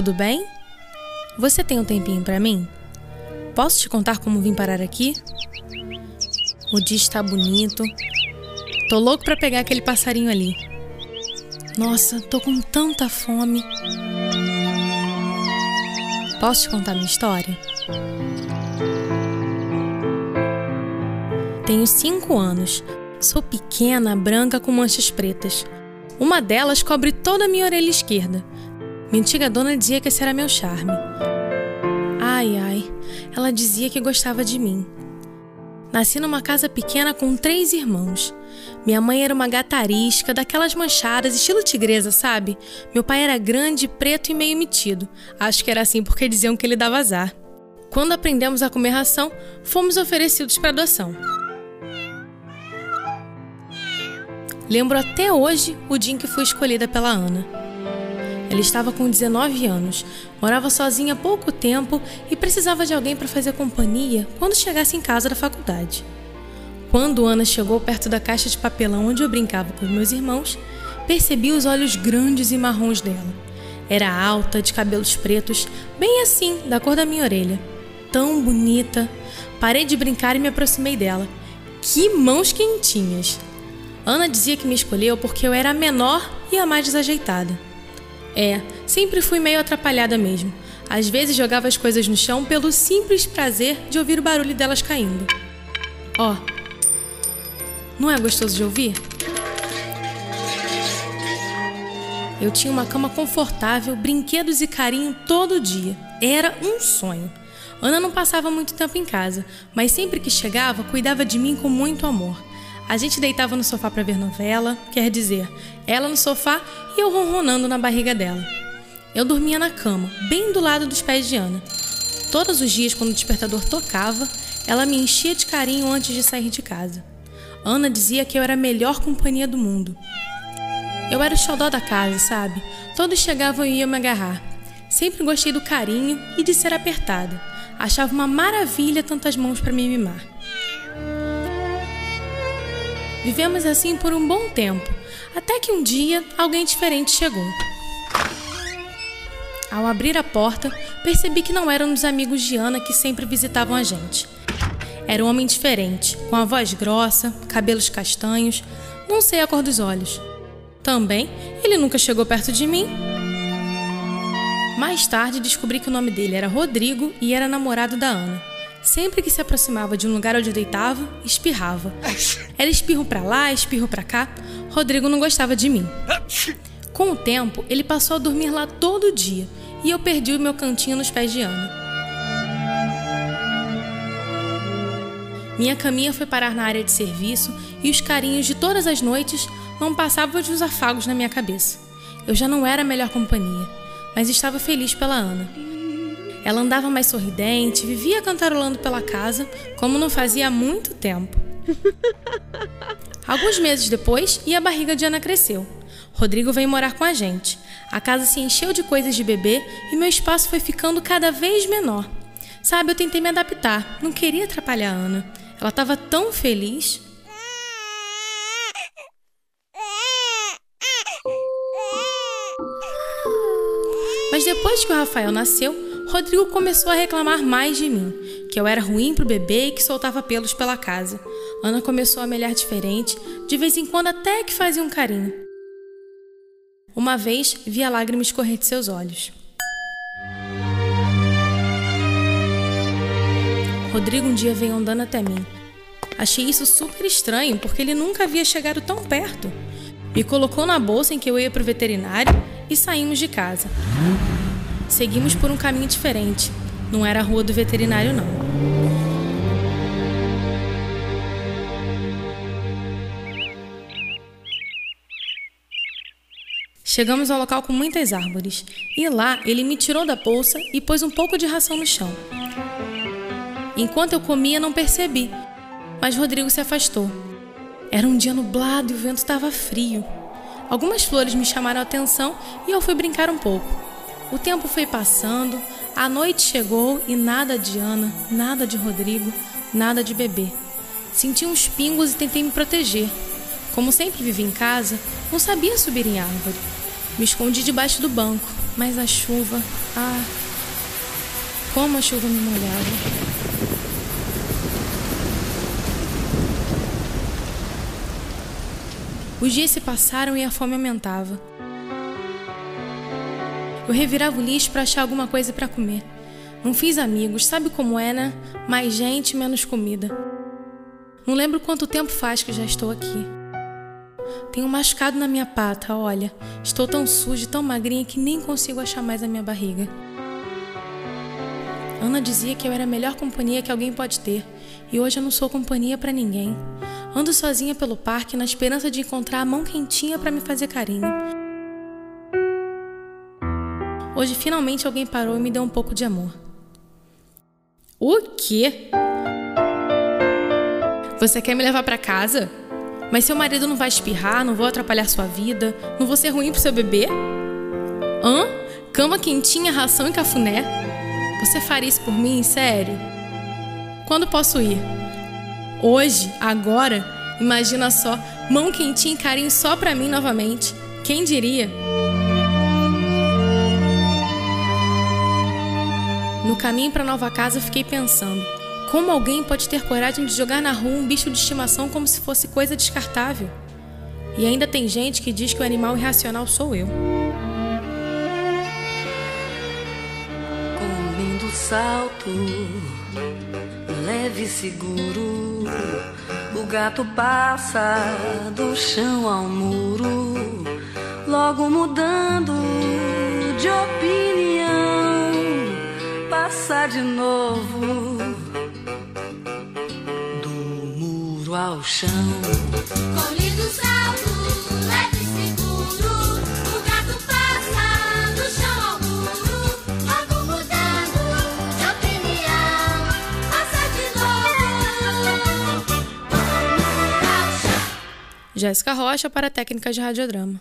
tudo bem? Você tem um tempinho para mim? Posso te contar como vim parar aqui? O dia está bonito. Tô louco para pegar aquele passarinho ali. Nossa, tô com tanta fome. Posso te contar minha história? Tenho cinco anos. Sou pequena, branca com manchas pretas. Uma delas cobre toda a minha orelha esquerda. Antiga dona dizia que esse era meu charme. Ai, ai, ela dizia que gostava de mim. Nasci numa casa pequena com três irmãos. Minha mãe era uma gata arisca, daquelas manchadas, estilo tigresa, sabe? Meu pai era grande, preto e meio metido. Acho que era assim porque diziam que ele dava azar. Quando aprendemos a comer ração, fomos oferecidos para adoção. Lembro até hoje o dia em que fui escolhida pela Ana. Ela estava com 19 anos, morava sozinha há pouco tempo e precisava de alguém para fazer companhia quando chegasse em casa da faculdade. Quando Ana chegou perto da caixa de papelão onde eu brincava com meus irmãos, percebi os olhos grandes e marrons dela. Era alta, de cabelos pretos, bem assim, da cor da minha orelha. Tão bonita. Parei de brincar e me aproximei dela. Que mãos quentinhas! Ana dizia que me escolheu porque eu era a menor e a mais desajeitada. É, sempre fui meio atrapalhada mesmo. Às vezes jogava as coisas no chão pelo simples prazer de ouvir o barulho delas caindo. Ó, oh, não é gostoso de ouvir? Eu tinha uma cama confortável, brinquedos e carinho todo dia. Era um sonho. Ana não passava muito tempo em casa, mas sempre que chegava, cuidava de mim com muito amor. A gente deitava no sofá para ver novela, quer dizer, ela no sofá e eu ronronando na barriga dela. Eu dormia na cama, bem do lado dos pés de Ana. Todos os dias, quando o despertador tocava, ela me enchia de carinho antes de sair de casa. Ana dizia que eu era a melhor companhia do mundo. Eu era o xodó da casa, sabe? Todos chegavam e iam me agarrar. Sempre gostei do carinho e de ser apertada. Achava uma maravilha tantas mãos para me mimar. Vivemos assim por um bom tempo, até que um dia alguém diferente chegou. Ao abrir a porta, percebi que não era um dos amigos de Ana que sempre visitavam a gente. Era um homem diferente, com a voz grossa, cabelos castanhos, não sei a cor dos olhos. Também, ele nunca chegou perto de mim. Mais tarde descobri que o nome dele era Rodrigo e era namorado da Ana. Sempre que se aproximava de um lugar onde eu deitava, espirrava. Era espirro para lá, espirro para cá. Rodrigo não gostava de mim. Com o tempo, ele passou a dormir lá todo dia e eu perdi o meu cantinho nos pés de Ana. Minha caminha foi parar na área de serviço e os carinhos de todas as noites não passavam de uns afagos na minha cabeça. Eu já não era a melhor companhia, mas estava feliz pela Ana. Ela andava mais sorridente, vivia cantarolando pela casa, como não fazia há muito tempo. Alguns meses depois, e a barriga de Ana cresceu. Rodrigo veio morar com a gente. A casa se encheu de coisas de bebê e meu espaço foi ficando cada vez menor. Sabe, eu tentei me adaptar, não queria atrapalhar a Ana. Ela estava tão feliz. Mas depois que o Rafael nasceu, Rodrigo começou a reclamar mais de mim, que eu era ruim pro bebê e que soltava pelos pela casa. Ana começou a me olhar diferente, de vez em quando até que fazia um carinho. Uma vez vi a lágrima escorrer de seus olhos. Rodrigo um dia veio andando até mim. Achei isso super estranho, porque ele nunca havia chegado tão perto. Me colocou na bolsa em que eu ia para o veterinário e saímos de casa. Seguimos por um caminho diferente. Não era a rua do veterinário, não. Chegamos ao local com muitas árvores e lá ele me tirou da bolsa e pôs um pouco de ração no chão. Enquanto eu comia, não percebi, mas Rodrigo se afastou. Era um dia nublado e o vento estava frio. Algumas flores me chamaram a atenção e eu fui brincar um pouco. O tempo foi passando, a noite chegou e nada de Ana, nada de Rodrigo, nada de bebê. Senti uns pingos e tentei me proteger. Como sempre vivi em casa, não sabia subir em árvore. Me escondi debaixo do banco, Mas a chuva, ah, como a chuva me molhava. Os dias se passaram e a fome aumentava. Eu revirava o lixo para achar alguma coisa para comer. Não fiz amigos, sabe como é, né? Mais gente, menos comida. Não lembro quanto tempo faz que já estou aqui. Tenho um machucado na minha pata, olha. Estou tão suja tão magrinha que nem consigo achar mais a minha barriga. Ana dizia que eu era a melhor companhia que alguém pode ter, e hoje eu não sou companhia para ninguém. Ando sozinha pelo parque na esperança de encontrar a mão quentinha para me fazer carinho. Hoje finalmente alguém parou e me deu um pouco de amor. O quê? Você quer me levar para casa? Mas seu marido não vai espirrar, não vou atrapalhar sua vida, não vou ser ruim pro seu bebê? Hã? Cama quentinha, ração e cafuné? Você faria isso por mim, sério? Quando posso ir? Hoje, agora, imagina só, mão quentinha e carinho só pra mim novamente. Quem diria? No caminho para nova casa, fiquei pensando: como alguém pode ter coragem de jogar na rua um bicho de estimação como se fosse coisa descartável? E ainda tem gente que diz que o animal irracional sou eu. Com lindo salto leve e seguro. O gato passa do chão ao muro, logo mudando de opinião. Passa de novo do muro ao chão. Com lindo salto, leve e seguro. O gato passa do chão ao muro, logo mudando de opinião. Passa de novo. Ao chão. Jéssica Rocha para Técnicas de Radiodrama.